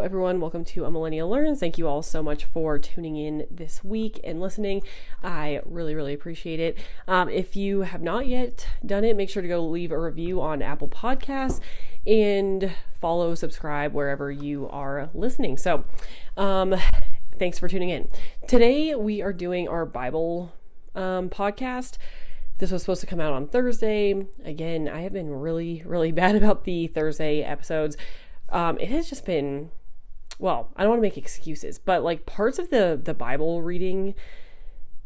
everyone, welcome to A Millennial Learns. Thank you all so much for tuning in this week and listening. I really, really appreciate it. Um, if you have not yet done it, make sure to go leave a review on Apple Podcasts and follow, subscribe wherever you are listening. So, um, thanks for tuning in. Today, we are doing our Bible um, podcast. This was supposed to come out on Thursday. Again, I have been really, really bad about the Thursday episodes. Um, it has just been well, I don't want to make excuses, but like parts of the the Bible reading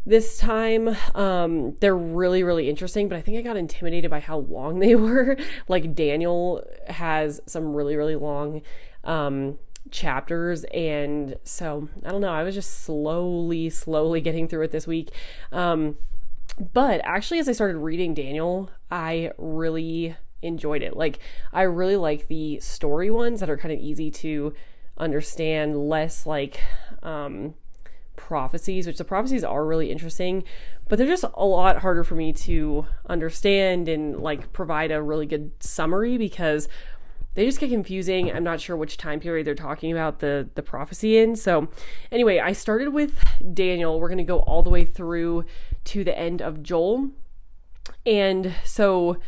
this time um they're really really interesting but i think i got intimidated by how long they were. Like daniel has some really really long um chapters and so i don't know i was just slowly slowly getting through it this week. Um but actually as i started reading daniel i really enjoyed it. Like i really like the story ones that are kind of easy to understand less like um, prophecies, which the prophecies are really interesting, but they're just a lot harder for me to understand and like provide a really good summary because they just get confusing. I'm not sure which time period they're talking about the the prophecy in. So, anyway, I started with Daniel. We're going to go all the way through to the end of Joel. And so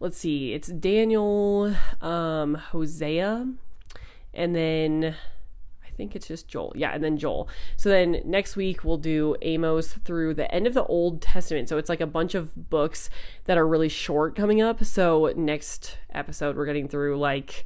let's see. It's Daniel, um, Hosea, and then I think it's just Joel. Yeah, and then Joel. So then next week we'll do Amos through the end of the Old Testament. So it's like a bunch of books that are really short coming up. So next episode we're getting through like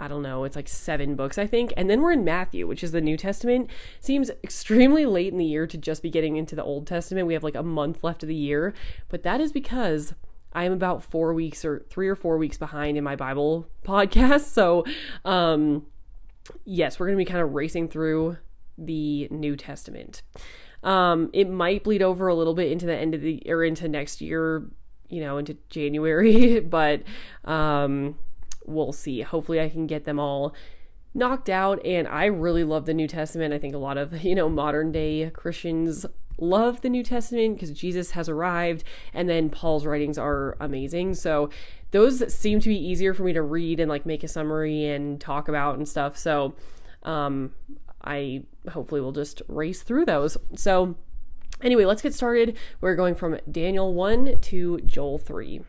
I don't know, it's like seven books, I think. And then we're in Matthew, which is the New Testament. Seems extremely late in the year to just be getting into the Old Testament. We have like a month left of the year, but that is because I am about four weeks or three or four weeks behind in my Bible podcast. So, um, yes, we're going to be kind of racing through the New Testament. Um, it might bleed over a little bit into the end of the or into next year, you know, into January, but um, we'll see. Hopefully, I can get them all knocked out. And I really love the New Testament. I think a lot of you know modern day Christians love the New Testament because Jesus has arrived, and then Paul's writings are amazing. So those seem to be easier for me to read and like make a summary and talk about and stuff. So um, I hopefully will just race through those. So anyway, let's get started. We're going from Daniel 1 to Joel 3.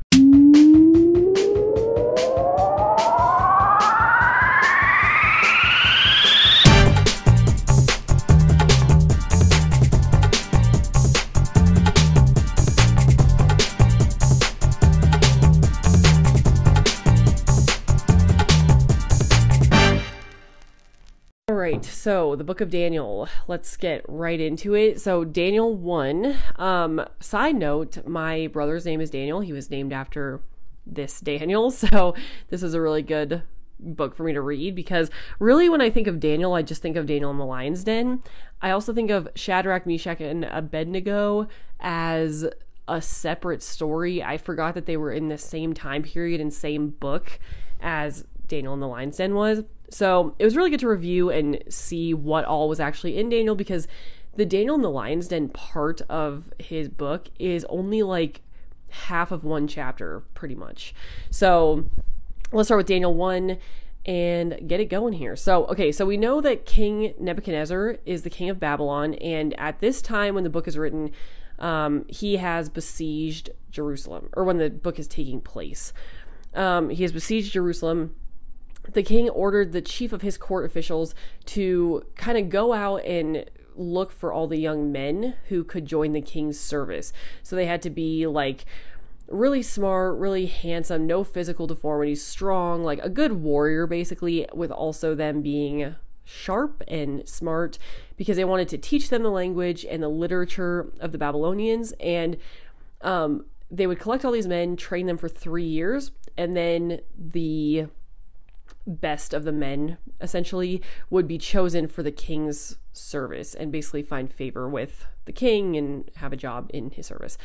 Right, so the book of Daniel, let's get right into it. So, Daniel 1, um, side note, my brother's name is Daniel. He was named after this Daniel. So, this is a really good book for me to read because really, when I think of Daniel, I just think of Daniel in the lion's den. I also think of Shadrach, Meshach, and Abednego as a separate story. I forgot that they were in the same time period and same book as Daniel in the lion's den was. So it was really good to review and see what all was actually in Daniel because the Daniel in the Lion's Den part of his book is only like half of one chapter, pretty much. So let's start with Daniel 1 and get it going here. So, okay, so we know that King Nebuchadnezzar is the king of Babylon, and at this time when the book is written, um, he has besieged Jerusalem, or when the book is taking place. Um, he has besieged Jerusalem the king ordered the chief of his court officials to kind of go out and look for all the young men who could join the king's service. So they had to be like really smart, really handsome, no physical deformities, strong, like a good warrior basically, with also them being sharp and smart because they wanted to teach them the language and the literature of the Babylonians. And um, they would collect all these men, train them for three years, and then the best of the men essentially would be chosen for the king's service and basically find favor with the king and have a job in his service.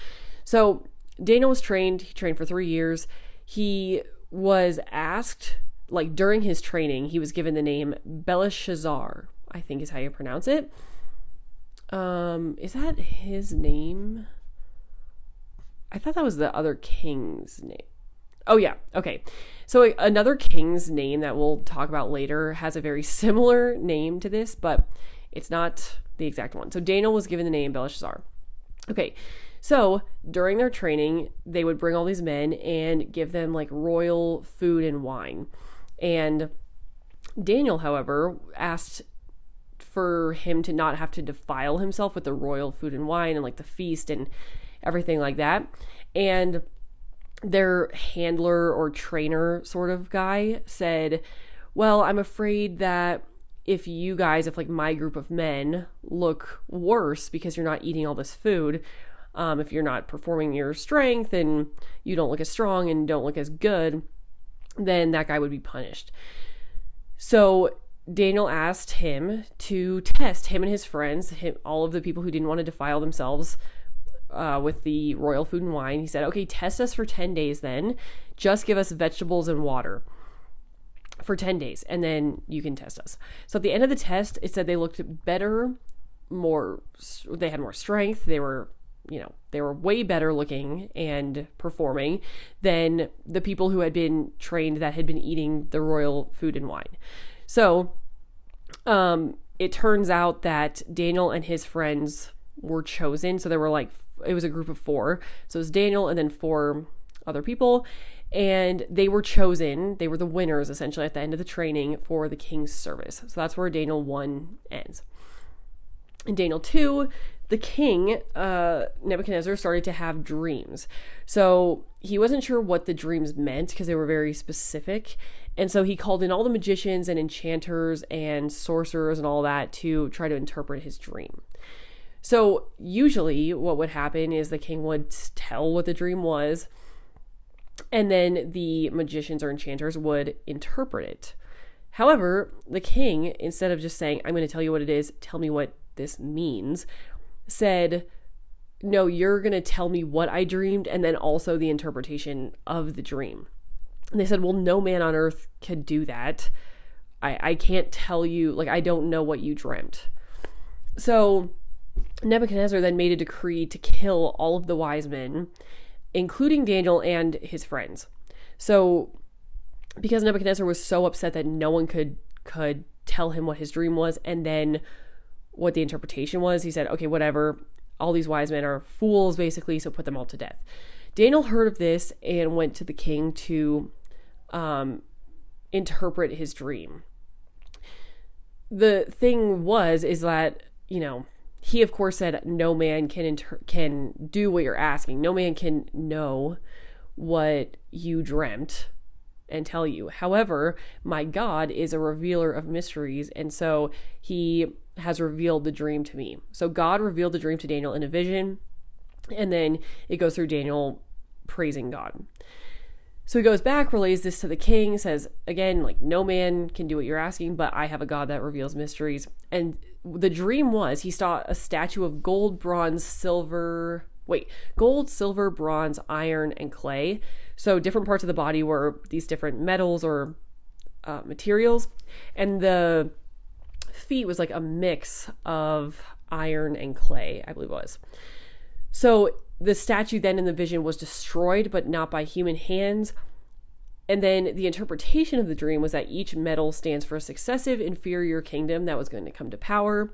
So Daniel was trained, he trained for 3 years. He was asked like during his training, he was given the name Belteshazzar, I think is how you pronounce it. Um is that his name? I thought that was the other king's name. Oh, yeah. Okay. So another king's name that we'll talk about later has a very similar name to this, but it's not the exact one. So Daniel was given the name Belshazzar. Okay. So during their training, they would bring all these men and give them like royal food and wine. And Daniel, however, asked for him to not have to defile himself with the royal food and wine and like the feast and everything like that. And their handler or trainer sort of guy said, Well, I'm afraid that if you guys, if like my group of men look worse because you're not eating all this food, um, if you're not performing your strength and you don't look as strong and don't look as good, then that guy would be punished. So Daniel asked him to test him and his friends, him, all of the people who didn't want to defile themselves uh, with the royal food and wine. He said, okay, test us for 10 days then. Just give us vegetables and water for 10 days, and then you can test us. So at the end of the test, it said they looked better, more, they had more strength, they were you know, they were way better looking and performing than the people who had been trained that had been eating the royal food and wine. So, um, it turns out that Daniel and his friends were chosen. So there were like, it was a group of four. So it was Daniel and then four other people. And they were chosen, they were the winners essentially at the end of the training for the king's service. So that's where Daniel 1 ends. In Daniel 2, the king, uh, Nebuchadnezzar, started to have dreams. So he wasn't sure what the dreams meant because they were very specific. And so he called in all the magicians and enchanters and sorcerers and all that to try to interpret his dream. So usually, what would happen is the king would tell what the dream was, and then the magicians or enchanters would interpret it. However, the king, instead of just saying, I'm going to tell you what it is, tell me what this means, said, No, you're going to tell me what I dreamed and then also the interpretation of the dream. And they said, Well, no man on earth could do that. I, I can't tell you, like, I don't know what you dreamt. So Nebuchadnezzar then made a decree to kill all of the wise men, including Daniel and his friends. So because Nebuchadnezzar was so upset that no one could could tell him what his dream was and then what the interpretation was. He said, okay, whatever. All these wise men are fools, basically, so put them all to death. Daniel heard of this and went to the king to um, interpret his dream. The thing was, is that, you know, he of course said, no man can inter- can do what you're asking. No man can know what you dreamt and tell you. However, my God is a revealer of mysteries, and so he has revealed the dream to me. So God revealed the dream to Daniel in a vision, and then it goes through Daniel praising God. So he goes back, relays this to the king, says, again, like, no man can do what you're asking, but I have a God that reveals mysteries. And the dream was he saw a statue of gold, bronze, silver, wait, gold, silver, bronze, iron, and clay. So different parts of the body were these different metals or uh, materials. And the feet was like a mix of iron and clay, I believe it was. So the statue then in the vision was destroyed, but not by human hands. And then the interpretation of the dream was that each metal stands for a successive inferior kingdom that was going to come to power.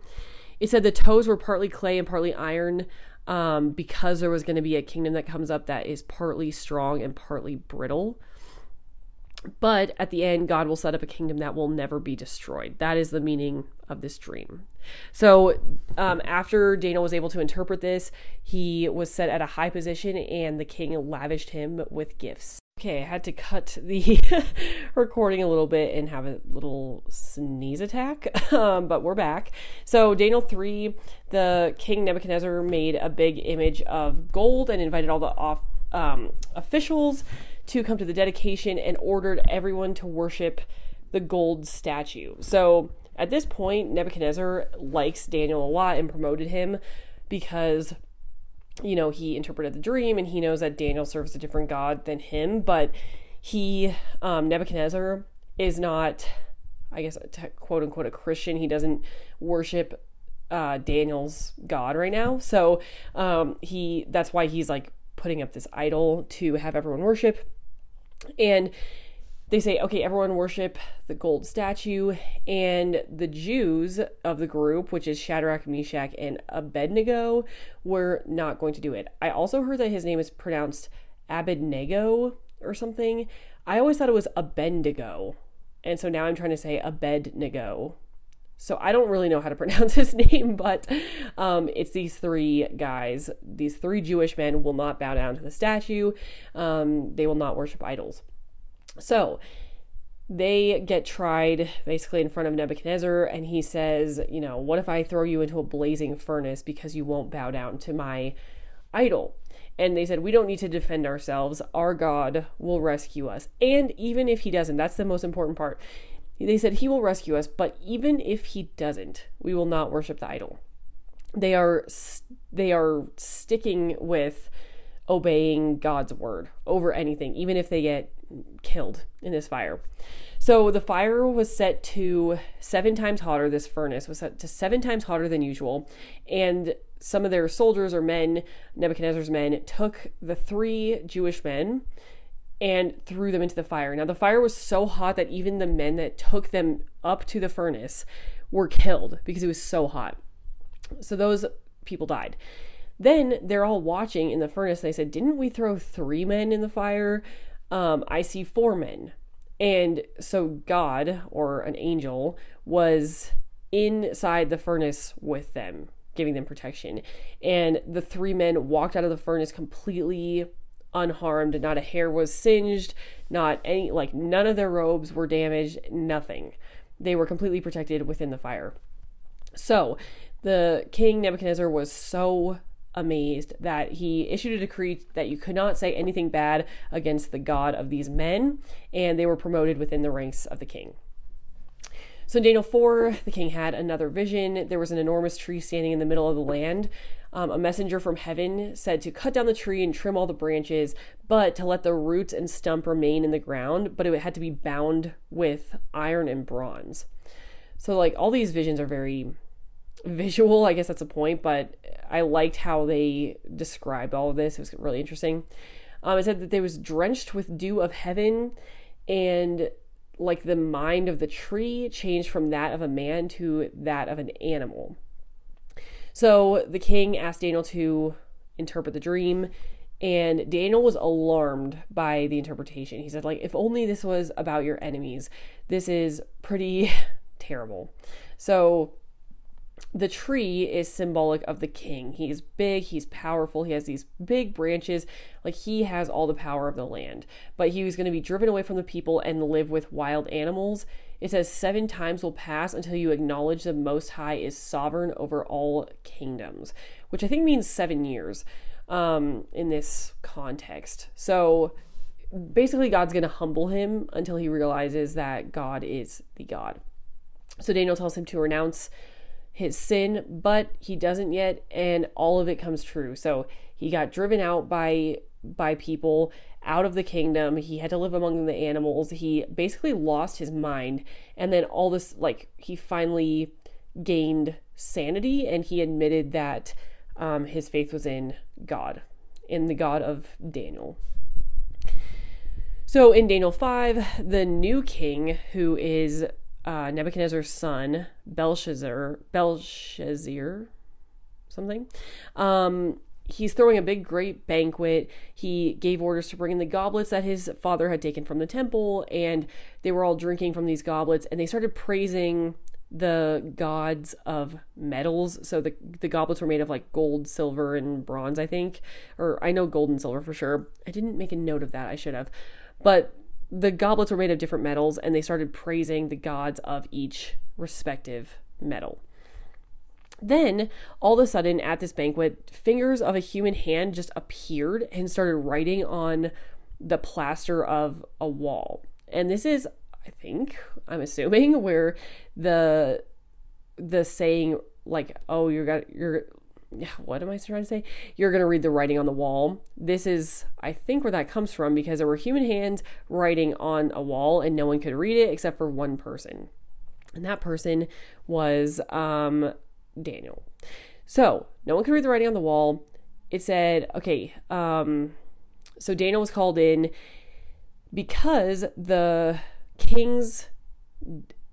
It said the toes were partly clay and partly iron um, because there was going to be a kingdom that comes up that is partly strong and partly brittle. But at the end, God will set up a kingdom that will never be destroyed. That is the meaning of this dream. So, um, after Daniel was able to interpret this, he was set at a high position and the king lavished him with gifts. Okay, I had to cut the recording a little bit and have a little sneeze attack, um, but we're back. So, Daniel 3, the king Nebuchadnezzar made a big image of gold and invited all the off, um, officials to come to the dedication and ordered everyone to worship the gold statue. So at this point, Nebuchadnezzar likes Daniel a lot and promoted him because, you know, he interpreted the dream and he knows that Daniel serves a different God than him. But he, um, Nebuchadnezzar, is not, I guess, quote unquote, a Christian. He doesn't worship uh, Daniel's God right now. So um, he, that's why he's like putting up this idol to have everyone worship. And they say, okay, everyone worship the gold statue. And the Jews of the group, which is Shadrach, Meshach, and Abednego, were not going to do it. I also heard that his name is pronounced Abednego or something. I always thought it was Abednego. And so now I'm trying to say Abednego. So I don't really know how to pronounce his name, but um, it's these three guys. These three Jewish men will not bow down to the statue. Um, they will not worship idols. So they get tried basically in front of Nebuchadnezzar, and he says, You know, what if I throw you into a blazing furnace because you won't bow down to my idol? And they said, We don't need to defend ourselves. Our God will rescue us. And even if he doesn't, that's the most important part. They said, He will rescue us, but even if he doesn't, we will not worship the idol. They are they are sticking with obeying God's word over anything, even if they get killed in this fire. So the fire was set to seven times hotter. This furnace was set to seven times hotter than usual. And some of their soldiers or men, Nebuchadnezzar's men, took the three Jewish men and threw them into the fire. Now, the fire was so hot that even the men that took them up to the furnace were killed because it was so hot. So those people died. Then they're all watching in the furnace. They said, Didn't we throw three men in the fire? Um, I see four men. And so God, or an angel, was inside the furnace with them, giving them protection. And the three men walked out of the furnace completely unharmed. Not a hair was singed, not any, like, none of their robes were damaged, nothing. They were completely protected within the fire. So the king Nebuchadnezzar was so amazed that he issued a decree that you could not say anything bad against the God of these men, and they were promoted within the ranks of the king. So in Daniel 4, the king had another vision. There was an enormous tree standing in the middle of the land. Um, a messenger from heaven said to cut down the tree and trim all the branches, but to let the roots and stump remain in the ground, but it had to be bound with iron and bronze. So, like, all these visions are very visual. I guess that's a point, but I liked how they described all of this. It was really interesting. Um, it said that they was drenched with dew of heaven, and like the mind of the tree changed from that of a man to that of an animal. So the king asked Daniel to interpret the dream, and Daniel was alarmed by the interpretation. He said, like, if only this was about your enemies. This is pretty terrible. So the tree is symbolic of the king. He's big, he's powerful, he has these big branches, like he has all the power of the land. But he was going to be driven away from the people and live with wild animals. It says, Seven times will pass until you acknowledge the Most High is sovereign over all kingdoms, which I think means seven years um, in this context. So basically, God's going to humble him until he realizes that God is the God. So Daniel tells him to renounce his sin, but he doesn't yet, and all of it comes true. So he got driven out by by people out of the kingdom. He had to live among the animals. He basically lost his mind, and then all this like he finally gained sanity, and he admitted that um, his faith was in God, in the God of Daniel. So in Daniel 5, the new king, who is uh, Nebuchadnezzar's son, Belshazzar, Belshazzar, something. Um, he's throwing a big, great banquet. He gave orders to bring in the goblets that his father had taken from the temple, and they were all drinking from these goblets, and they started praising the gods of metals. So the the goblets were made of like gold, silver, and bronze, I think, or I know gold and silver for sure. I didn't make a note of that. I should have, but the goblets were made of different metals and they started praising the gods of each respective metal. Then, all of a sudden, at this banquet, fingers of a human hand just appeared and started writing on the plaster of a wall. And this is, I think, I'm assuming, where the the saying like, "Oh, you're got you're what am I trying to say? You're going to read the writing on the wall. This is, I think, where that comes from because there were human hands writing on a wall and no one could read it except for one person. And that person was um, Daniel. So no one could read the writing on the wall. It said, okay, um, so Daniel was called in because the king's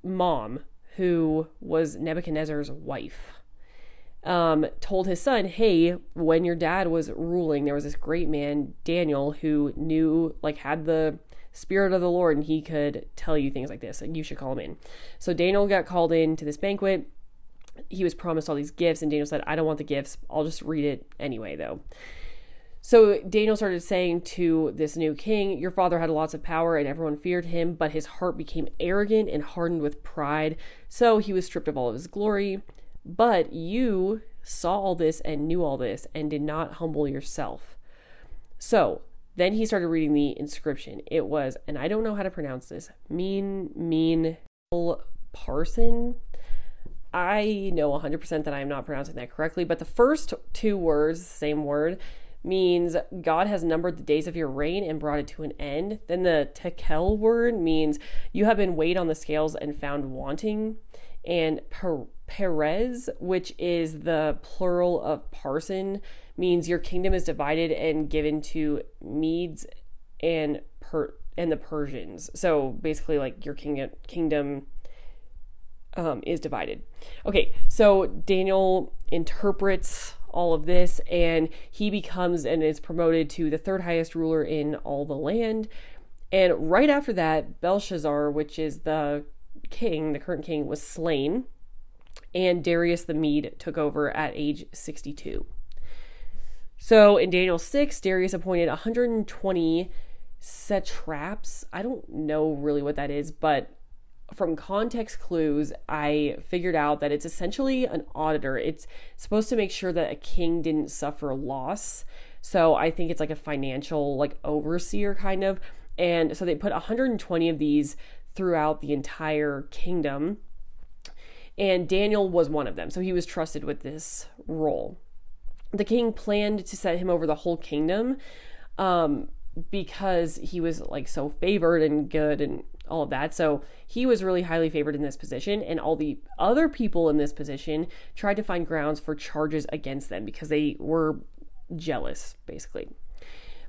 mom, who was Nebuchadnezzar's wife, um, told his son, Hey, when your dad was ruling, there was this great man, Daniel, who knew, like, had the spirit of the Lord and he could tell you things like this. and you should call him in. So Daniel got called in to this banquet. He was promised all these gifts, and Daniel said, I don't want the gifts. I'll just read it anyway, though. So Daniel started saying to this new king, Your father had lots of power and everyone feared him, but his heart became arrogant and hardened with pride. So he was stripped of all of his glory. But you saw all this and knew all this and did not humble yourself. So then he started reading the inscription. It was, and I don't know how to pronounce this, mean, mean, parson. I know 100% that I am not pronouncing that correctly, but the first two words, same word, means God has numbered the days of your reign and brought it to an end. Then the tekel word means you have been weighed on the scales and found wanting. And per- Peres, which is the plural of parson, means your kingdom is divided and given to Medes and per and the Persians. So basically, like your kingdom kingdom um, is divided. Okay, so Daniel interprets all of this, and he becomes and is promoted to the third highest ruler in all the land. And right after that, Belshazzar, which is the king, the current king, was slain, and Darius the Mede took over at age 62. So in Daniel 6, Darius appointed 120 satraps. I don't know really what that is, but from context clues, I figured out that it's essentially an auditor. It's supposed to make sure that a king didn't suffer loss. So I think it's like a financial, like overseer kind of. And so they put 120 of these throughout the entire kingdom. And Daniel was one of them. So he was trusted with this role the king planned to set him over the whole kingdom um, because he was like so favored and good and all of that. So he was really highly favored in this position, and all the other people in this position tried to find grounds for charges against them because they were jealous, basically.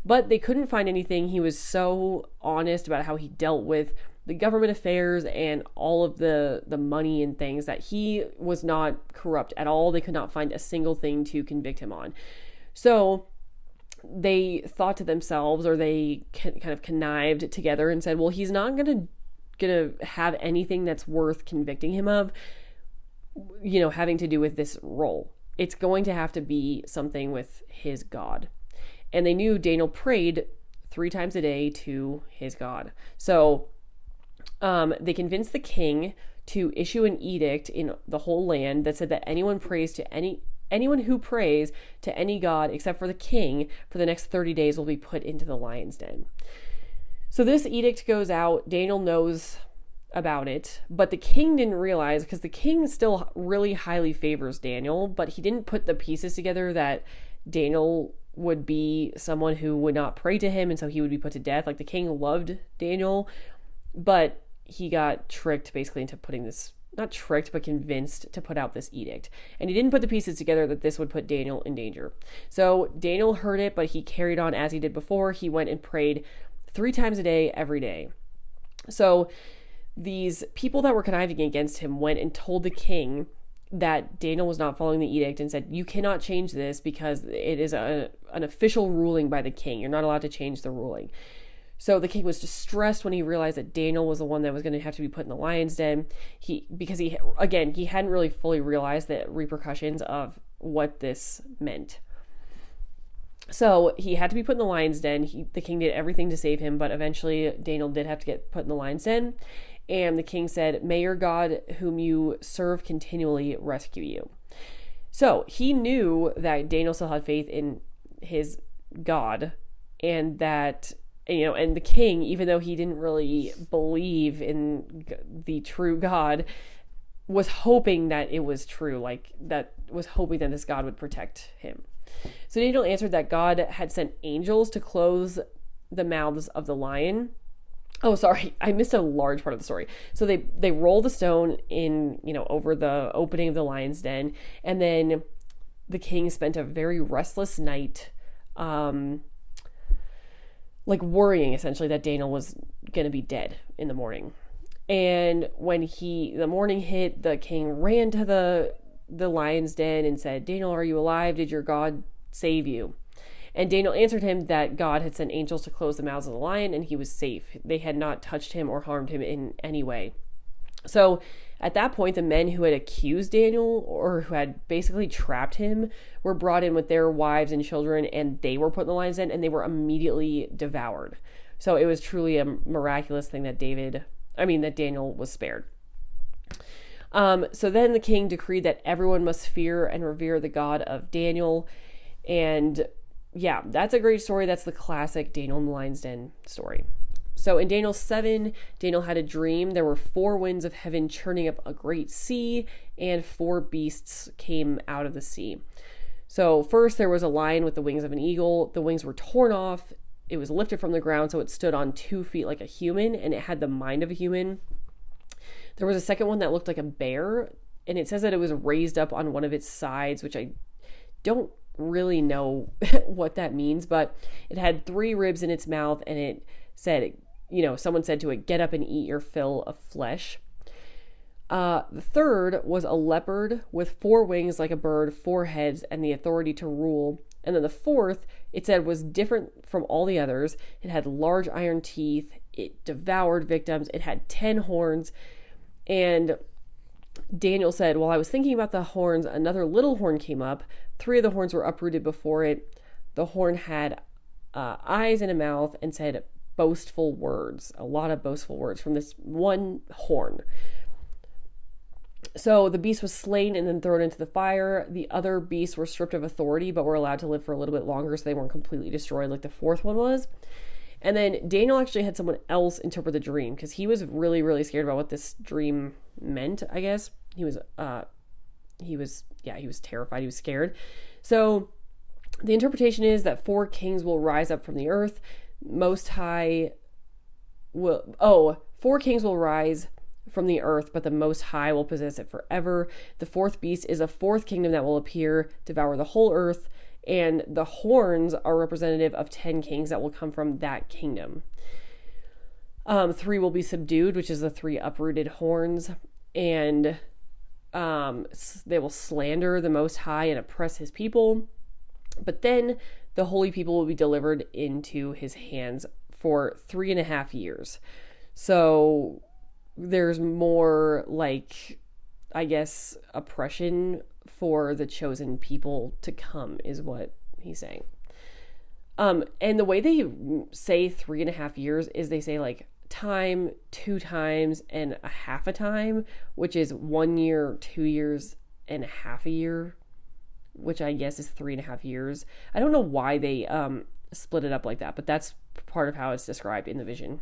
But they couldn't find anything. He was so honest about how he dealt with the government affairs and all of the the money and things that he was not corrupt at all. They could not find a single thing to convict him on. So they thought to themselves, or they kind of connived together and said, "Well, he's not gonna gonna have anything that's worth convicting him of, you know, having to do with this role. It's going to have to be something with his God." And they knew Daniel prayed three times a day to his God. So um, they convinced the king to issue an edict in the whole land that said that anyone prays to any anyone who prays to any god except for the king for the next 30 days will be put into the lion's den. So this edict goes out. Daniel knows about it, but the king didn't realize because the king still really highly favors Daniel, but he didn't put the pieces together that Daniel would be someone who would not pray to him and so he would be put to death. Like the king loved Daniel, but he got tricked basically into putting this not tricked but convinced to put out this edict and he didn't put the pieces together that this would put daniel in danger so daniel heard it but he carried on as he did before he went and prayed three times a day every day so these people that were conniving against him went and told the king that Daniel was not following the edict and said, You cannot change this because it is a, an official ruling by the king. You're not allowed to change the ruling. So the king was distressed when he realized that Daniel was the one that was going to have to be put in the lion's den. He because he again he hadn't really fully realized the repercussions of what this meant. So he had to be put in the lion's den. He, the king did everything to save him, but eventually Daniel did have to get put in the lion's den. And the king said, May your God, whom you serve continually, rescue you. So he knew that Daniel still had faith in his God and that you know, and the king, even though he didn't really believe in the true God, was hoping that it was true, like that was hoping that this God would protect him. So Daniel answered that God had sent angels to close the mouths of the lion. Oh, sorry, I missed a large part of the story. So they they roll the stone in, you know, over the opening of the lion's den, and then the king spent a very restless night um, like worrying essentially that Daniel was going to be dead in the morning. And when he the morning hit, the king ran to the the lion's den and said, "Daniel, are you alive? Did your God save you?" And Daniel answered him that God had sent angels to close the mouths of the lion and he was safe. They had not touched him or harmed him in any way. So at that point, the men who had accused Daniel or who had basically trapped him were brought in with their wives and children, and they were put in the lion's den and they were immediately devoured. So it was truly a miraculous thing that David, I mean, that Daniel was spared. Um, so then the king decreed that everyone must fear and revere the God of Daniel. And yeah, that's a great story. That's the classic Daniel in the Lion's Den story. So in Daniel 7, Daniel had a dream. There were four winds of heaven churning up a great sea, and four beasts came out of the sea. So, first, there was a lion with the wings of an eagle. The wings were torn off. It was lifted from the ground, so it stood on two feet like a human, and it had the mind of a human. There was a second one that looked like a bear, and it says that it was raised up on one of its sides, which I don't really know what that means, but it had three ribs in its mouth, and it said, you know, someone said to it, Get up and eat your fill of flesh. Uh, the third was a leopard with four wings like a bird, four heads, and the authority to rule. And then the fourth, it said, was different from all the others. It had large iron teeth. It devoured victims. It had 10 horns. And Daniel said, While I was thinking about the horns, another little horn came up. Three of the horns were uprooted before it. The horn had uh, eyes and a mouth and said boastful words, a lot of boastful words from this one horn. So the beast was slain and then thrown into the fire. The other beasts were stripped of authority, but were allowed to live for a little bit longer, so they weren't completely destroyed like the fourth one was. And then Daniel actually had someone else interpret the dream because he was really, really scared about what this dream meant. I guess he was, uh, he was, yeah, he was terrified. He was scared. So the interpretation is that four kings will rise up from the earth. Most High will, oh, four kings will rise from the earth, but the Most High will possess it forever. The fourth beast is a fourth kingdom that will appear, devour the whole earth, and the horns are representative of 10 kings that will come from that kingdom. Um, three will be subdued, which is the three uprooted horns, and um, they will slander the Most High and oppress his people. But then the holy people will be delivered into his hands for three and a half years. So there's more like I guess oppression for the chosen people to come is what he's saying. Um, and the way they say three and a half years is they say like time, two times, and a half a time, which is one year, two years, and a half a year, which I guess is three and a half years. I don't know why they um, split it up like that, but that's part of how it's described in the vision.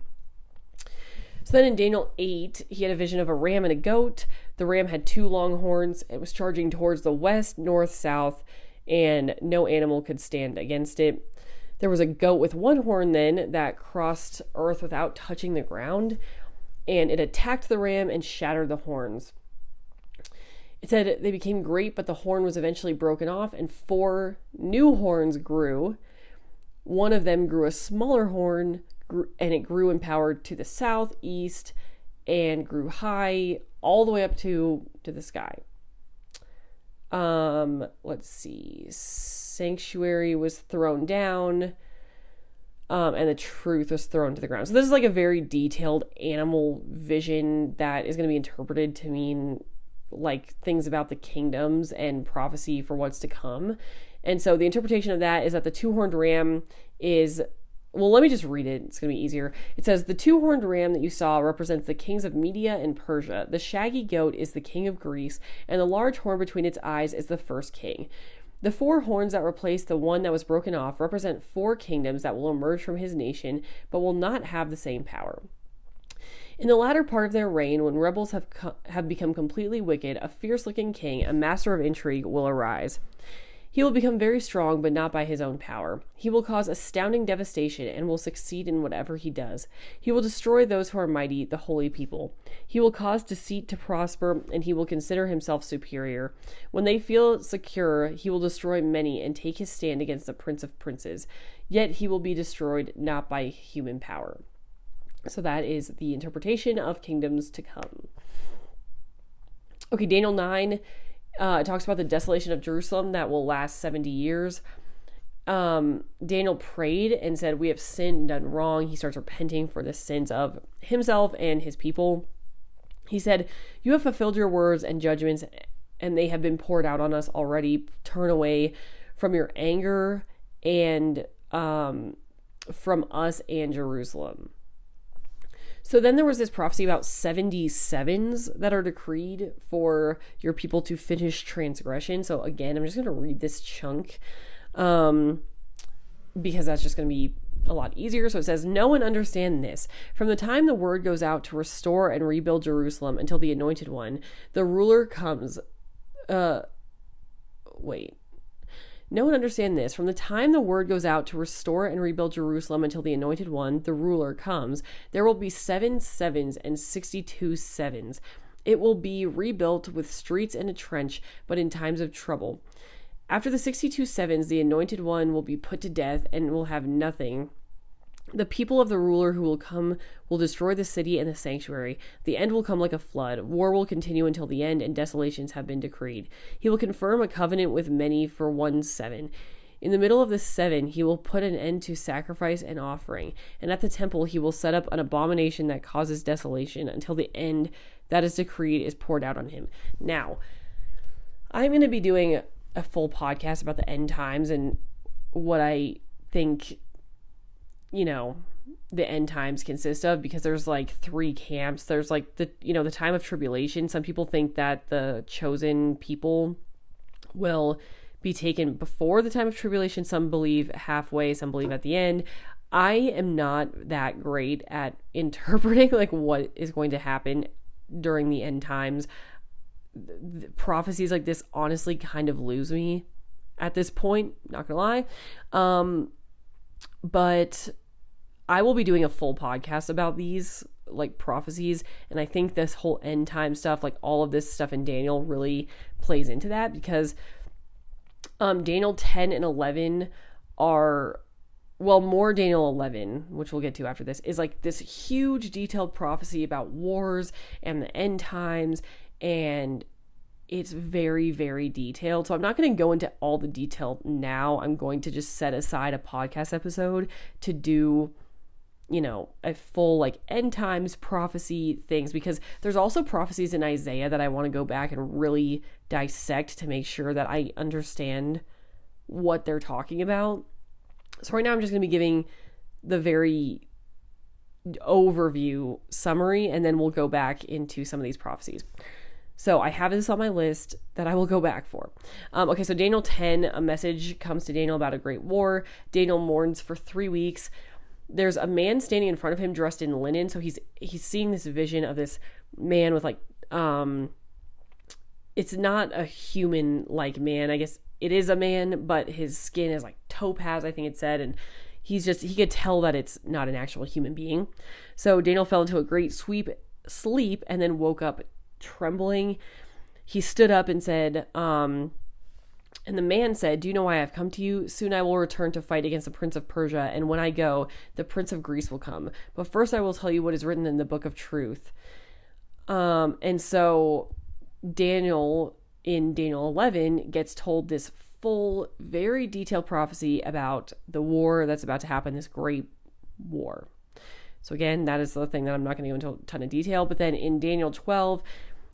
So then in Daniel 8, he had a vision of a ram and a goat. The ram had two long horns. It was charging towards the west, north, south, and no animal could stand against it. There was a goat with one horn then that crossed earth without touching the ground, and it attacked the ram and shattered the horns. It said they became great, but the horn was eventually broken off, and four new horns grew. One of them grew a smaller horn and it grew in power to the south, east, and grew high all the way up to to the sky. Um, let's see. Sanctuary was thrown down. Um, and the truth was thrown to the ground. So this is like a very detailed animal vision that is going to be interpreted to mean like things about the kingdoms and prophecy for what's to come. And so the interpretation of that is that the two horned ram is well, let me just read it. It's going to be easier. It says The two horned ram that you saw represents the kings of Media and Persia. The shaggy goat is the king of Greece, and the large horn between its eyes is the first king. The four horns that replace the one that was broken off represent four kingdoms that will emerge from his nation, but will not have the same power. In the latter part of their reign, when rebels have, co- have become completely wicked, a fierce looking king, a master of intrigue, will arise. He will become very strong, but not by his own power. He will cause astounding devastation and will succeed in whatever he does. He will destroy those who are mighty, the holy people. He will cause deceit to prosper, and he will consider himself superior. When they feel secure, he will destroy many and take his stand against the prince of princes. Yet he will be destroyed not by human power. So that is the interpretation of kingdoms to come. Okay, Daniel 9 uh, talks about the desolation of Jerusalem that will last 70 years. Um, Daniel prayed and said, We have sinned and done wrong. He starts repenting for the sins of himself and his people. He said, You have fulfilled your words and judgments, and they have been poured out on us already. Turn away from your anger and um, from us and Jerusalem. So then there was this prophecy about 77s that are decreed for your people to finish transgression. So again, I'm just going to read this chunk um, because that's just going to be a lot easier. So it says, Know and understand this. From the time the word goes out to restore and rebuild Jerusalem until the anointed one, the ruler comes. Uh, wait. Know and understand this. From the time the word goes out to restore and rebuild Jerusalem until the anointed one, the ruler, comes, there will be seven sevens and sixty two sevens. It will be rebuilt with streets and a trench, but in times of trouble. After the 62 sevens, the anointed one will be put to death and will have nothing the people of the ruler who will come will destroy the city and the sanctuary. The end will come like a flood. War will continue until the end, and desolations have been decreed. He will confirm a covenant with many for one seven. In the middle of the seven, he will put an end to sacrifice and offering, and at the temple he will set up an abomination that causes desolation until the end that is decreed is poured out on him. Now, I'm going to be doing a full podcast about the end times and what I think you know the end times consist of because there's like three camps. There's like the you know the time of tribulation. Some people think that the chosen people will be taken before the time of tribulation. Some believe halfway some believe at the end. I am not that great at interpreting like what is going to happen during the end times. The prophecies like this honestly kind of lose me at this point not gonna lie. Um but I will be doing a full podcast about these like prophecies and I think this whole end time stuff like all of this stuff in Daniel really plays into that because um Daniel 10 and 11 are well more Daniel 11 which we'll get to after this is like this huge detailed prophecy about wars and the end times and it's very very detailed. So i'm not going to go into all the detail now. I'm going to just set aside a podcast episode to do you know a full like end times prophecy things because there's also prophecies in isaiah that i want to go back and really dissect to make sure that i understand what they're talking about. So right now i'm just going to be giving the very overview summary and then we'll go back into some of these prophecies so I have this on my list that I will go back for. Um, okay, so Daniel 10, a message comes to Daniel about a great war. Daniel mourns for three weeks. There's a man standing in front of him dressed in linen. So he's he's seeing this vision of this man with like um it's not a human like man. I guess it is a man, but his skin is like topaz, I think it said, and he's just he could tell that it's not an actual human being. So Daniel fell into a great sweep sleep and then woke up trembling. He stood up and said, um, and the man said, Do you know why I've come to you? Soon I will return to fight against the prince of Persia, and when I go, the prince of Greece will come. But first I will tell you what is written in the book of truth. Um, and so Daniel in Daniel 11 gets told this full, very detailed prophecy about the war that's about to happen, this great war. So, again, that is the thing that I'm not going to go into a ton of detail. But then in Daniel 12,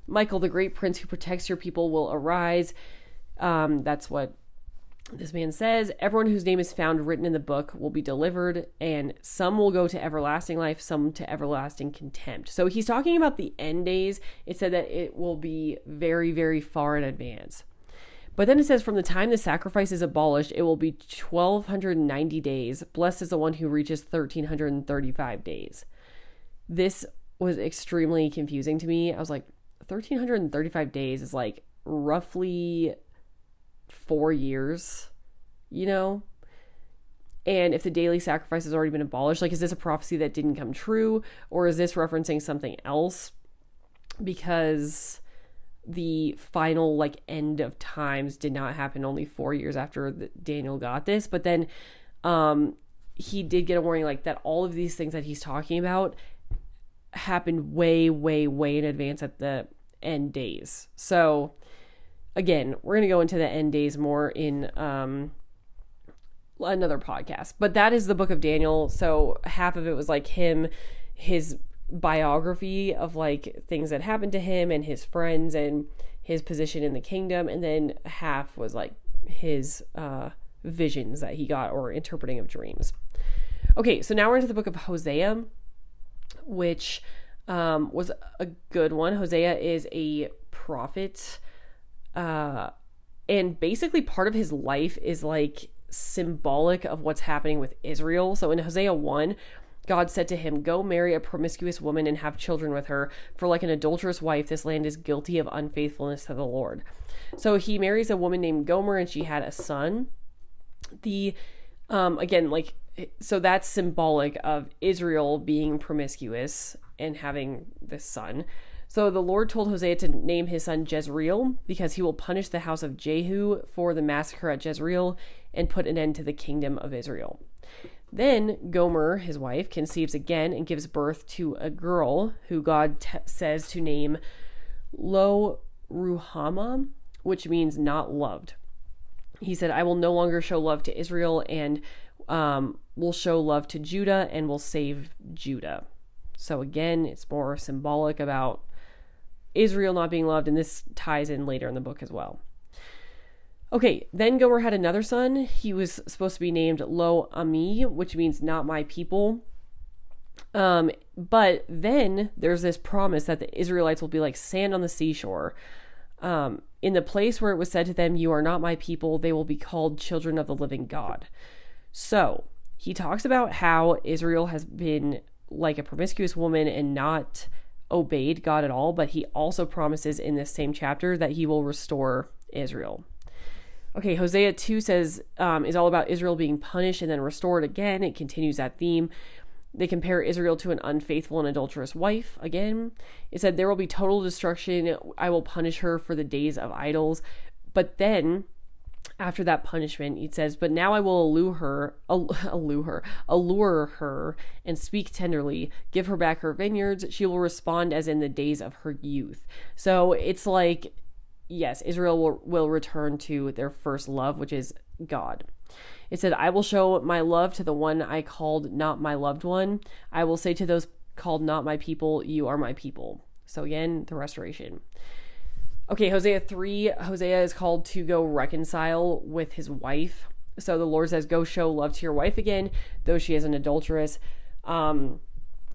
Michael, the great prince who protects your people, will arise. Um, that's what this man says. Everyone whose name is found written in the book will be delivered, and some will go to everlasting life, some to everlasting contempt. So he's talking about the end days. It said that it will be very, very far in advance. But then it says, from the time the sacrifice is abolished, it will be 1,290 days. Blessed is the one who reaches 1,335 days. This was extremely confusing to me. I was like, 1,335 days is like roughly four years, you know? And if the daily sacrifice has already been abolished, like, is this a prophecy that didn't come true? Or is this referencing something else? Because the final like end of times did not happen only four years after the, Daniel got this, but then um, he did get a warning like that all of these things that he's talking about happened way, way, way in advance at the end days. So again, we're gonna go into the end days more in um, another podcast. But that is the book of Daniel. So half of it was like him, his biography of like things that happened to him and his friends and his position in the kingdom and then half was like his uh visions that he got or interpreting of dreams okay so now we're into the book of hosea which um was a good one hosea is a prophet uh and basically part of his life is like symbolic of what's happening with israel so in hosea 1 God said to him, Go marry a promiscuous woman and have children with her, for like an adulterous wife, this land is guilty of unfaithfulness to the Lord. So he marries a woman named Gomer, and she had a son. The, um, again, like, so that's symbolic of Israel being promiscuous and having this son. So the Lord told Hosea to name his son Jezreel because he will punish the house of Jehu for the massacre at Jezreel and put an end to the kingdom of Israel. Then Gomer, his wife, conceives again and gives birth to a girl who God t- says to name Lo Ruhamah, which means not loved. He said, I will no longer show love to Israel and um, will show love to Judah and will save Judah. So again, it's more symbolic about Israel not being loved, and this ties in later in the book as well. Okay, then Gomer had another son. He was supposed to be named Lo Ami, which means not my people. Um, but then there's this promise that the Israelites will be like sand on the seashore. Um, in the place where it was said to them, You are not my people, they will be called children of the living God. So he talks about how Israel has been like a promiscuous woman and not obeyed God at all, but he also promises in this same chapter that he will restore Israel. Okay, Hosea 2 says, um, is all about Israel being punished and then restored again. It continues that theme. They compare Israel to an unfaithful and adulterous wife. Again, it said, There will be total destruction. I will punish her for the days of idols. But then, after that punishment, it says, But now I will allure her, allure her, allure her, and speak tenderly. Give her back her vineyards. She will respond as in the days of her youth. So it's like yes, Israel will, will return to their first love, which is God. It said, I will show my love to the one I called not my loved one. I will say to those called not my people, You are my people. So again, the restoration. Okay, Hosea 3, Hosea is called to go reconcile with his wife. So the Lord says, Go show love to your wife again, though she is an adulteress. Um,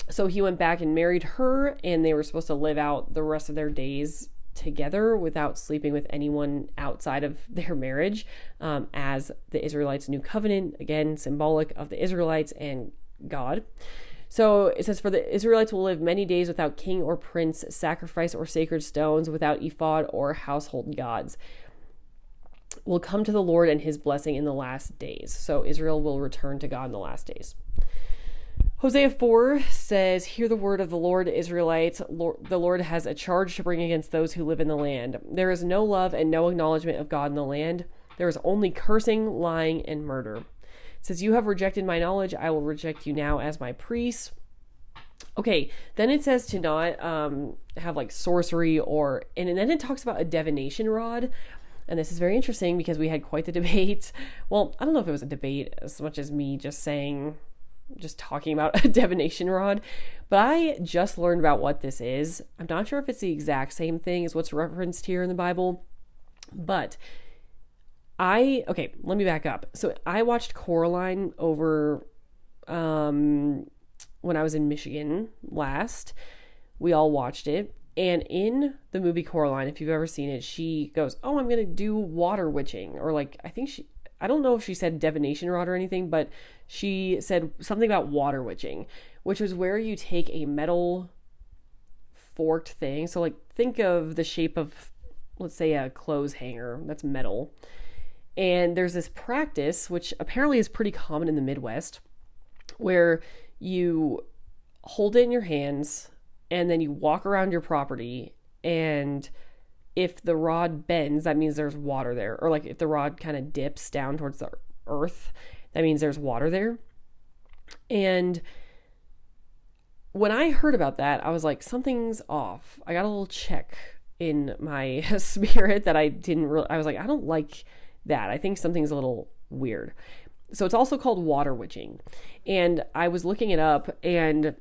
so he went back and married her, and they were supposed to live out the rest of their days together without sleeping with anyone outside of their marriage um, as the Israelites' new covenant, again, symbolic of the Israelites and God. So it says, For the Israelites will live many days without king or prince, sacrifice or sacred stones, without ephod or household gods. Will come to the Lord and his blessing in the last days. So Israel will return to God in the last days. Hosea 4 says, Hear the word of the Lord, Israelites. Lord, the Lord has a charge to bring against those who live in the land. There is no love and no acknowledgement of God in the land. There is only cursing, lying, and murder. Says, You have rejected my knowledge. I will reject you now as my priest. Okay, then it says to not um, have like sorcery or, and then it talks about a divination rod. And this is very interesting because we had quite the debate. Well, I don't know if it was a debate as much as me just saying just talking about a divination rod, but I just learned about what this is. I'm not sure if it's the exact same thing as what's referenced here in the Bible, but I okay, let me back up. So I watched Coraline over um when I was in Michigan last. We all watched it. And in the movie Coraline, if you've ever seen it, she goes, "Oh, I'm going to do water witching," or like I think she I don't know if she said divination rod or anything, but she said something about water witching, which was where you take a metal forked thing. So, like, think of the shape of, let's say, a clothes hanger that's metal. And there's this practice, which apparently is pretty common in the Midwest, where you hold it in your hands and then you walk around your property. And if the rod bends, that means there's water there. Or like if the rod kind of dips down towards the earth, that means there's water there. And when I heard about that, I was like, something's off. I got a little check in my spirit that I didn't really, I was like, I don't like that. I think something's a little weird. So it's also called water witching. And I was looking it up, and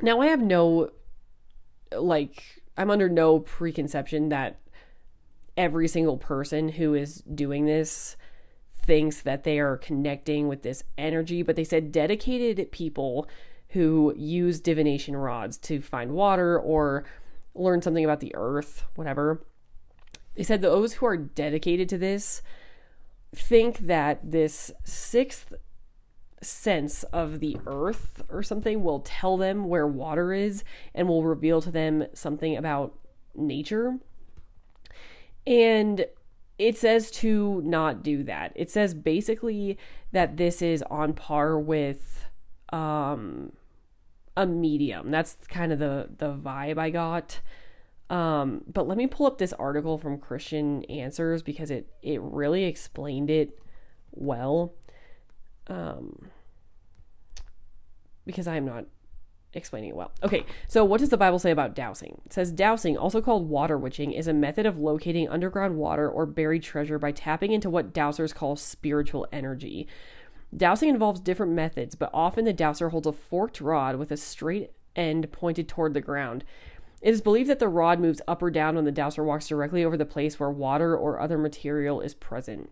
now I have no, like, I'm under no preconception that every single person who is doing this thinks that they are connecting with this energy, but they said dedicated people who use divination rods to find water or learn something about the earth, whatever. They said those who are dedicated to this think that this sixth sense of the earth or something will tell them where water is and will reveal to them something about nature. And it says to not do that. It says basically that this is on par with um a medium. That's kind of the the vibe I got. Um, but let me pull up this article from Christian Answers because it it really explained it well. Um, because I am not explaining it well. Okay, so what does the Bible say about dowsing? It says dowsing, also called water witching, is a method of locating underground water or buried treasure by tapping into what dowsers call spiritual energy. Dowsing involves different methods, but often the dowser holds a forked rod with a straight end pointed toward the ground. It is believed that the rod moves up or down when the dowser walks directly over the place where water or other material is present.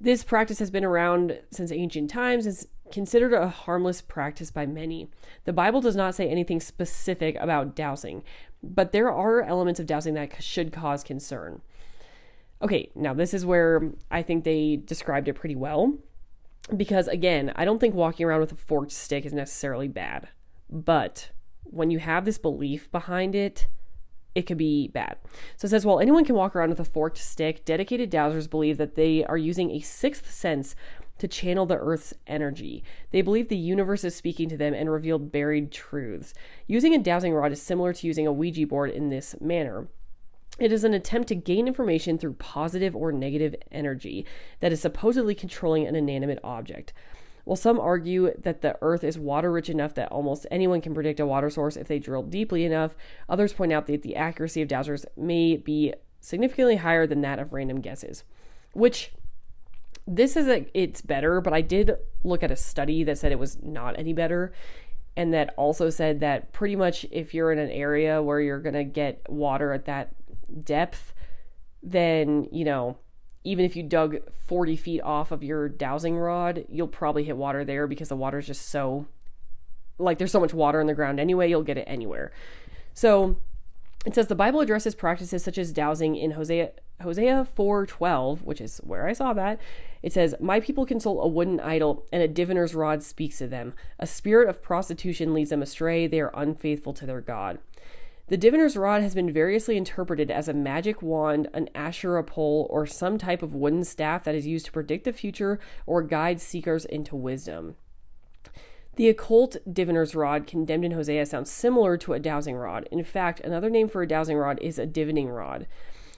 This practice has been around since ancient times and is considered a harmless practice by many. The Bible does not say anything specific about dowsing, but there are elements of dowsing that should cause concern. Okay, now this is where I think they described it pretty well because again, I don't think walking around with a forked stick is necessarily bad. But when you have this belief behind it, it could be bad. So it says, while anyone can walk around with a forked stick, dedicated dowsers believe that they are using a sixth sense to channel the Earth's energy. They believe the universe is speaking to them and revealed buried truths. Using a dowsing rod is similar to using a Ouija board in this manner. It is an attempt to gain information through positive or negative energy that is supposedly controlling an inanimate object. While some argue that the earth is water rich enough that almost anyone can predict a water source if they drill deeply enough, others point out that the accuracy of dowsers may be significantly higher than that of random guesses. Which this is a, it's better, but I did look at a study that said it was not any better and that also said that pretty much if you're in an area where you're going to get water at that depth, then, you know, even if you dug 40 feet off of your dowsing rod, you'll probably hit water there because the water is just so, like, there's so much water in the ground anyway, you'll get it anywhere. So it says the Bible addresses practices such as dowsing in Hosea. Hosea 4:12, which is where I saw that, it says, "My people consult a wooden idol, and a diviner's rod speaks to them. A spirit of prostitution leads them astray; they are unfaithful to their God." The diviner's rod has been variously interpreted as a magic wand, an Asherah pole, or some type of wooden staff that is used to predict the future or guide seekers into wisdom. The occult diviner's rod condemned in Hosea sounds similar to a dowsing rod. In fact, another name for a dowsing rod is a divining rod,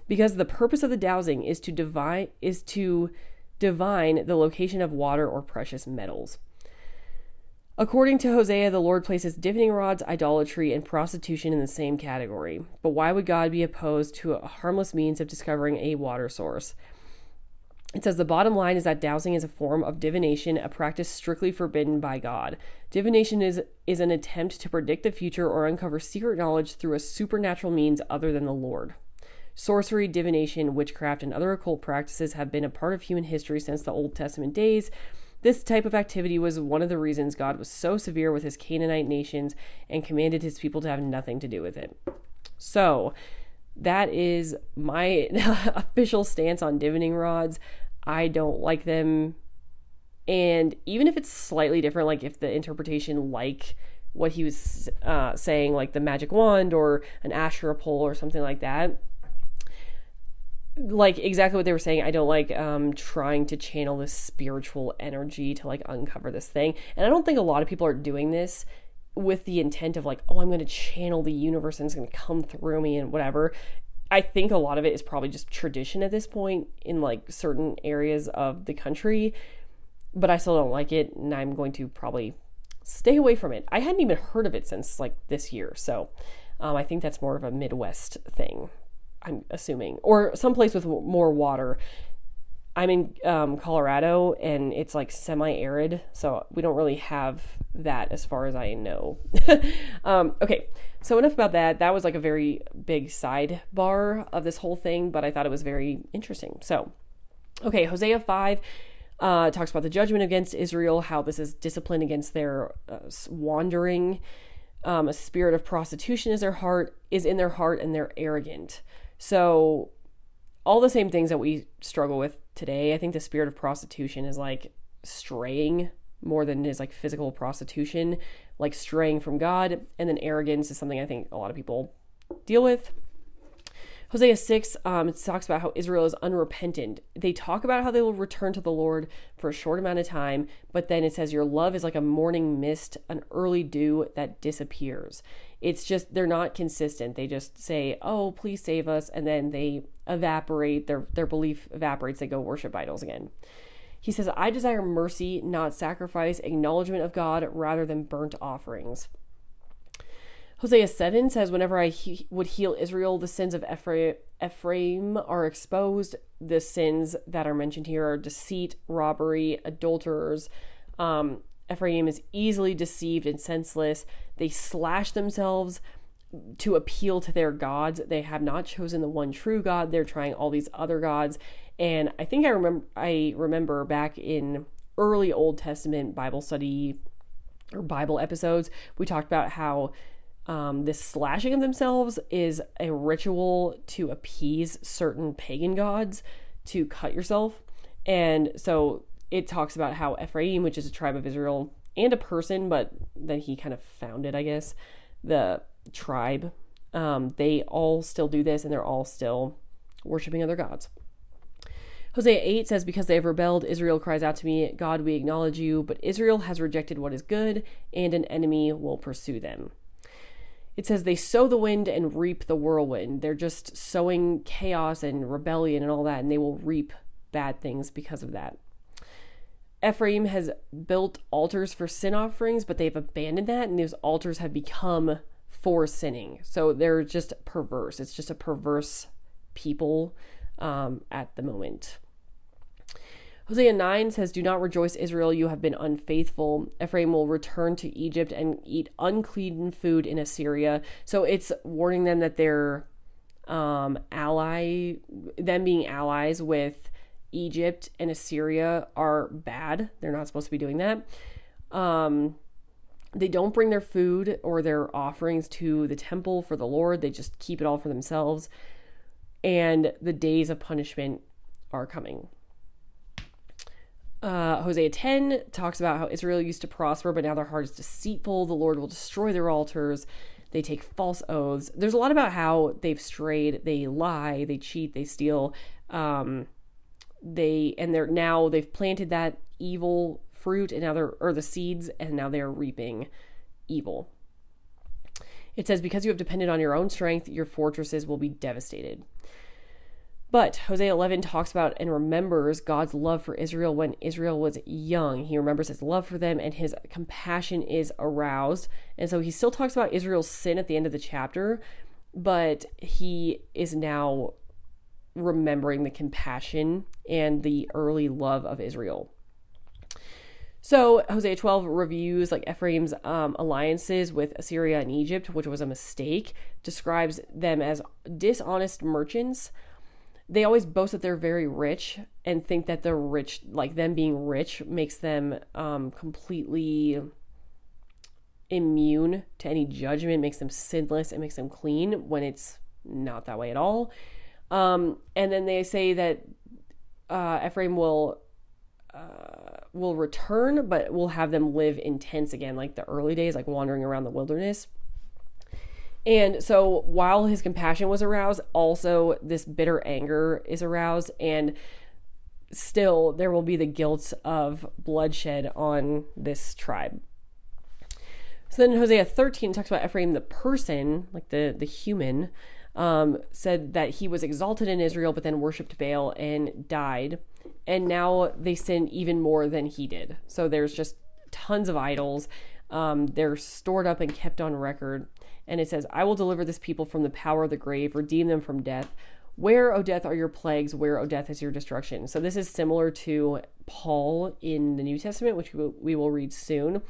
because the purpose of the dowsing is to divine is to divine the location of water or precious metals. According to Hosea, the Lord places divining rods, idolatry, and prostitution in the same category. But why would God be opposed to a harmless means of discovering a water source? It says the bottom line is that dowsing is a form of divination, a practice strictly forbidden by God. Divination is, is an attempt to predict the future or uncover secret knowledge through a supernatural means other than the Lord. Sorcery, divination, witchcraft, and other occult practices have been a part of human history since the Old Testament days, this type of activity was one of the reasons God was so severe with his Canaanite nations and commanded his people to have nothing to do with it. So, that is my official stance on divining rods. I don't like them. And even if it's slightly different, like if the interpretation, like what he was uh, saying, like the magic wand or an Asherah pole or something like that, like exactly what they were saying. I don't like um, trying to channel this spiritual energy to like uncover this thing. And I don't think a lot of people are doing this with the intent of like, oh, I'm going to channel the universe and it's going to come through me and whatever. I think a lot of it is probably just tradition at this point in like certain areas of the country, but I still don't like it and I'm going to probably stay away from it. I hadn't even heard of it since like this year. So um, I think that's more of a Midwest thing. I'm assuming, or someplace with more water. I'm in um, Colorado and it's like semi arid, so we don't really have that as far as I know. um, okay, so enough about that. That was like a very big sidebar of this whole thing, but I thought it was very interesting. So, okay, Hosea 5 uh, talks about the judgment against Israel, how this is discipline against their uh, wandering. Um, a spirit of prostitution is their heart is in their heart, and they're arrogant. So, all the same things that we struggle with today. I think the spirit of prostitution is like straying more than is like physical prostitution, like straying from God. And then arrogance is something I think a lot of people deal with. Hosea 6 um, it talks about how Israel is unrepentant. They talk about how they will return to the Lord for a short amount of time, but then it says, Your love is like a morning mist, an early dew that disappears. It's just, they're not consistent. They just say, Oh, please save us. And then they evaporate, their, their belief evaporates. They go worship idols again. He says, I desire mercy, not sacrifice, acknowledgement of God rather than burnt offerings. Hosea 7 says, Whenever I he- would heal Israel, the sins of Ephra- Ephraim are exposed. The sins that are mentioned here are deceit, robbery, adulterers. Um, Ephraim is easily deceived and senseless. They slash themselves to appeal to their gods. They have not chosen the one true God. They're trying all these other gods. And I think I remember I remember back in early Old Testament Bible study or Bible episodes, we talked about how um, this slashing of themselves is a ritual to appease certain pagan gods to cut yourself. And so it talks about how Ephraim, which is a tribe of Israel and a person, but then he kind of founded, I guess, the tribe. Um, they all still do this and they're all still worshiping other gods. Hosea 8 says, Because they have rebelled, Israel cries out to me, God, we acknowledge you, but Israel has rejected what is good, and an enemy will pursue them it says they sow the wind and reap the whirlwind. They're just sowing chaos and rebellion and all that, and they will reap bad things because of that. Ephraim has built altars for sin offerings, but they've abandoned that, and those altars have become for sinning. So they're just perverse. It's just a perverse people um, at the moment. Hosea 9 says, Do not rejoice, Israel, you have been unfaithful. Ephraim will return to Egypt and eat unclean food in Assyria. So it's warning them that they're um, ally, them being allies with Egypt and Assyria are bad. They're not supposed to be doing that. Um, they don't bring their food or their offerings to the temple for the Lord, they just keep it all for themselves. And the days of punishment are coming. Uh, Hosea 10 talks about how Israel used to prosper, but now their heart is deceitful. The Lord will destroy their altars. They take false oaths. There's a lot about how they've strayed. They lie, they cheat, they steal. Um, they and they're now they've planted that evil fruit, and now they're or the seeds, and now they're reaping evil. It says, Because you have depended on your own strength, your fortresses will be devastated. But Hosea 11 talks about and remembers God's love for Israel when Israel was young. He remembers his love for them and his compassion is aroused. And so he still talks about Israel's sin at the end of the chapter, but he is now remembering the compassion and the early love of Israel. So Hosea 12 reviews like Ephraim's um, alliances with Assyria and Egypt, which was a mistake, describes them as dishonest merchants they always boast that they're very rich and think that they're rich like them being rich makes them um, completely immune to any judgment makes them sinless it makes them clean when it's not that way at all um, and then they say that uh, ephraim will uh, will return but will have them live in tents again like the early days like wandering around the wilderness And so while his compassion was aroused, also this bitter anger is aroused, and still there will be the guilt of bloodshed on this tribe. So then Hosea 13 talks about Ephraim, the person, like the, the human, um, said that he was exalted in Israel, but then worshipped Baal and died. And now they sin even more than he did. So there's just tons of idols. Um, they're stored up and kept on record. And it says, I will deliver this people from the power of the grave, redeem them from death. Where, O death, are your plagues? Where, O death, is your destruction? So this is similar to Paul in the New Testament, which we will read soon,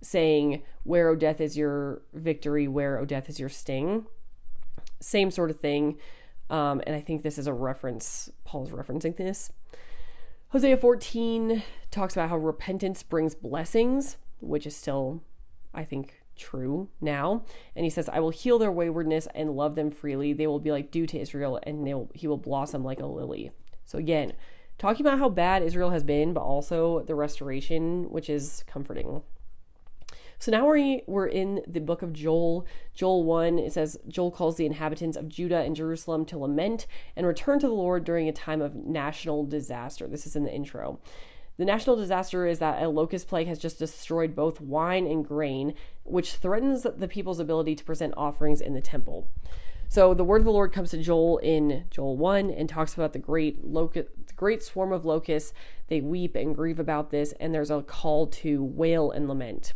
saying, Where, O death, is your victory? Where, O death, is your sting? Same sort of thing. Um, and I think this is a reference, Paul's referencing this. Hosea 14 talks about how repentance brings blessings, which is still, I think, true now. And he says, I will heal their waywardness and love them freely. They will be like dew to Israel, and will, he will blossom like a lily. So, again, talking about how bad Israel has been, but also the restoration, which is comforting. So now we're, we're in the book of Joel. Joel 1, it says, Joel calls the inhabitants of Judah and Jerusalem to lament and return to the Lord during a time of national disaster. This is in the intro. The national disaster is that a locust plague has just destroyed both wine and grain, which threatens the people's ability to present offerings in the temple. So the word of the Lord comes to Joel in Joel 1 and talks about the great locust, great swarm of locusts. They weep and grieve about this, and there's a call to wail and lament.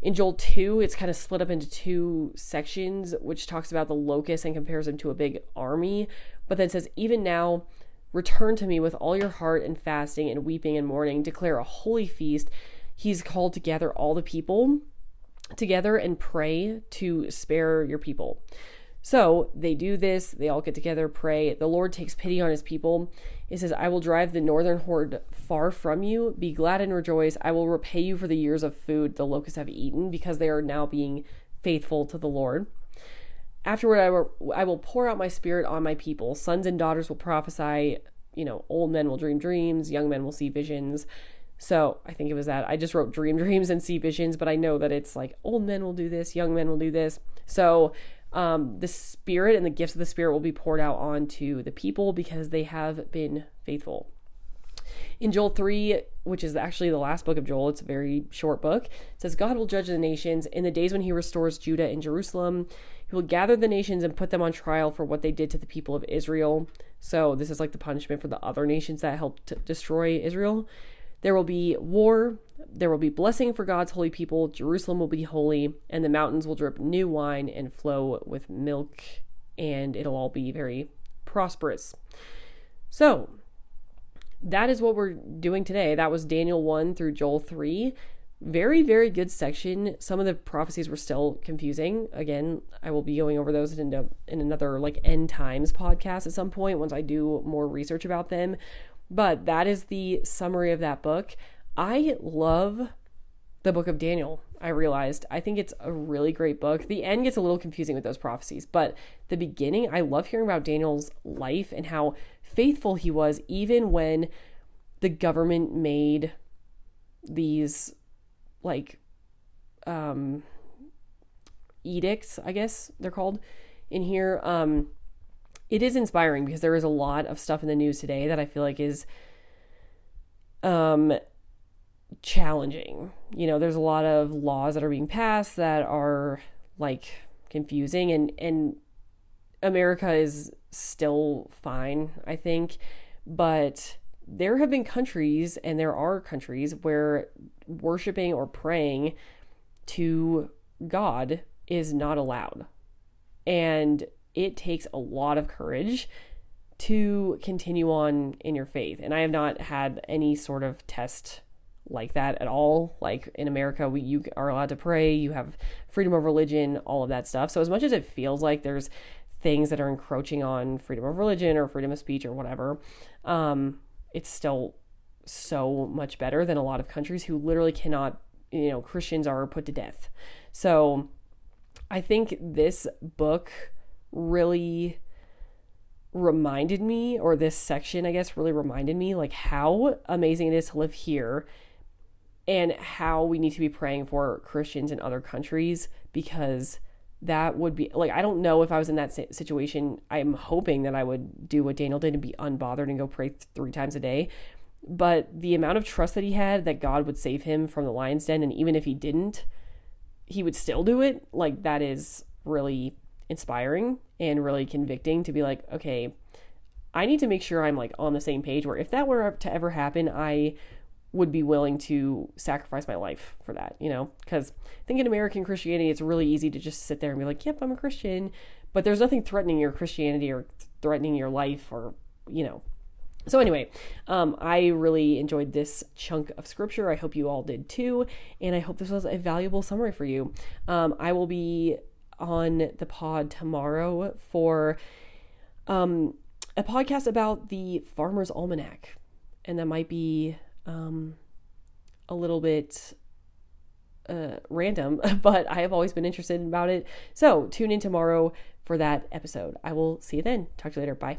In Joel 2, it's kind of split up into two sections, which talks about the locust and compares them to a big army, but then says, Even now, return to me with all your heart and fasting and weeping and mourning, declare a holy feast. He's called to gather all the people together and pray to spare your people. So they do this, they all get together, pray. The Lord takes pity on his people. It says, I will drive the northern horde far from you. Be glad and rejoice. I will repay you for the years of food the locusts have eaten, because they are now being faithful to the Lord. Afterward, I will, I will pour out my spirit on my people. Sons and daughters will prophesy. You know, old men will dream dreams, young men will see visions. So I think it was that. I just wrote dream dreams and see visions, but I know that it's like old men will do this, young men will do this. So um, the Spirit and the gifts of the Spirit will be poured out onto the people because they have been faithful. In Joel 3, which is actually the last book of Joel, it's a very short book, it says, God will judge the nations in the days when he restores Judah and Jerusalem. He will gather the nations and put them on trial for what they did to the people of Israel. So, this is like the punishment for the other nations that helped destroy Israel. There will be war, there will be blessing for God's holy people. Jerusalem will be holy, and the mountains will drip new wine and flow with milk, and it'll all be very prosperous. So, that is what we're doing today. That was Daniel 1 through Joel 3. Very, very good section. Some of the prophecies were still confusing. Again, I will be going over those in, in another like end times podcast at some point once I do more research about them. But that is the summary of that book. I love the book of Daniel. I realized I think it's a really great book. The end gets a little confusing with those prophecies, but the beginning, I love hearing about Daniel's life and how faithful he was, even when the government made these like um edicts, I guess they're called in here. Um it is inspiring because there is a lot of stuff in the news today that I feel like is um challenging. You know, there's a lot of laws that are being passed that are like confusing and and America is still fine, I think, but there have been countries and there are countries where worshiping or praying to God is not allowed. And it takes a lot of courage to continue on in your faith. And I have not had any sort of test like that at all. Like in America, we you are allowed to pray, you have freedom of religion, all of that stuff. So as much as it feels like there's things that are encroaching on freedom of religion or freedom of speech or whatever, um, it's still so much better than a lot of countries who literally cannot, you know, Christians are put to death. So I think this book really reminded me, or this section, I guess, really reminded me, like how amazing it is to live here and how we need to be praying for Christians in other countries because that would be like I don't know if I was in that situation. I'm hoping that I would do what Daniel did and be unbothered and go pray three times a day. But the amount of trust that he had that God would save him from the lion's den, and even if he didn't, he would still do it. Like that is really inspiring and really convicting to be like, okay, I need to make sure I'm like on the same page where if that were to ever happen, I would be willing to sacrifice my life for that, you know? Because I think in American Christianity, it's really easy to just sit there and be like, yep, I'm a Christian, but there's nothing threatening your Christianity or threatening your life or, you know. So, anyway, um, I really enjoyed this chunk of scripture. I hope you all did too. And I hope this was a valuable summary for you. Um, I will be on the pod tomorrow for um, a podcast about the Farmer's Almanac. And that might be um, a little bit uh, random, but I have always been interested about it. So tune in tomorrow for that episode. I will see you then. Talk to you later. Bye.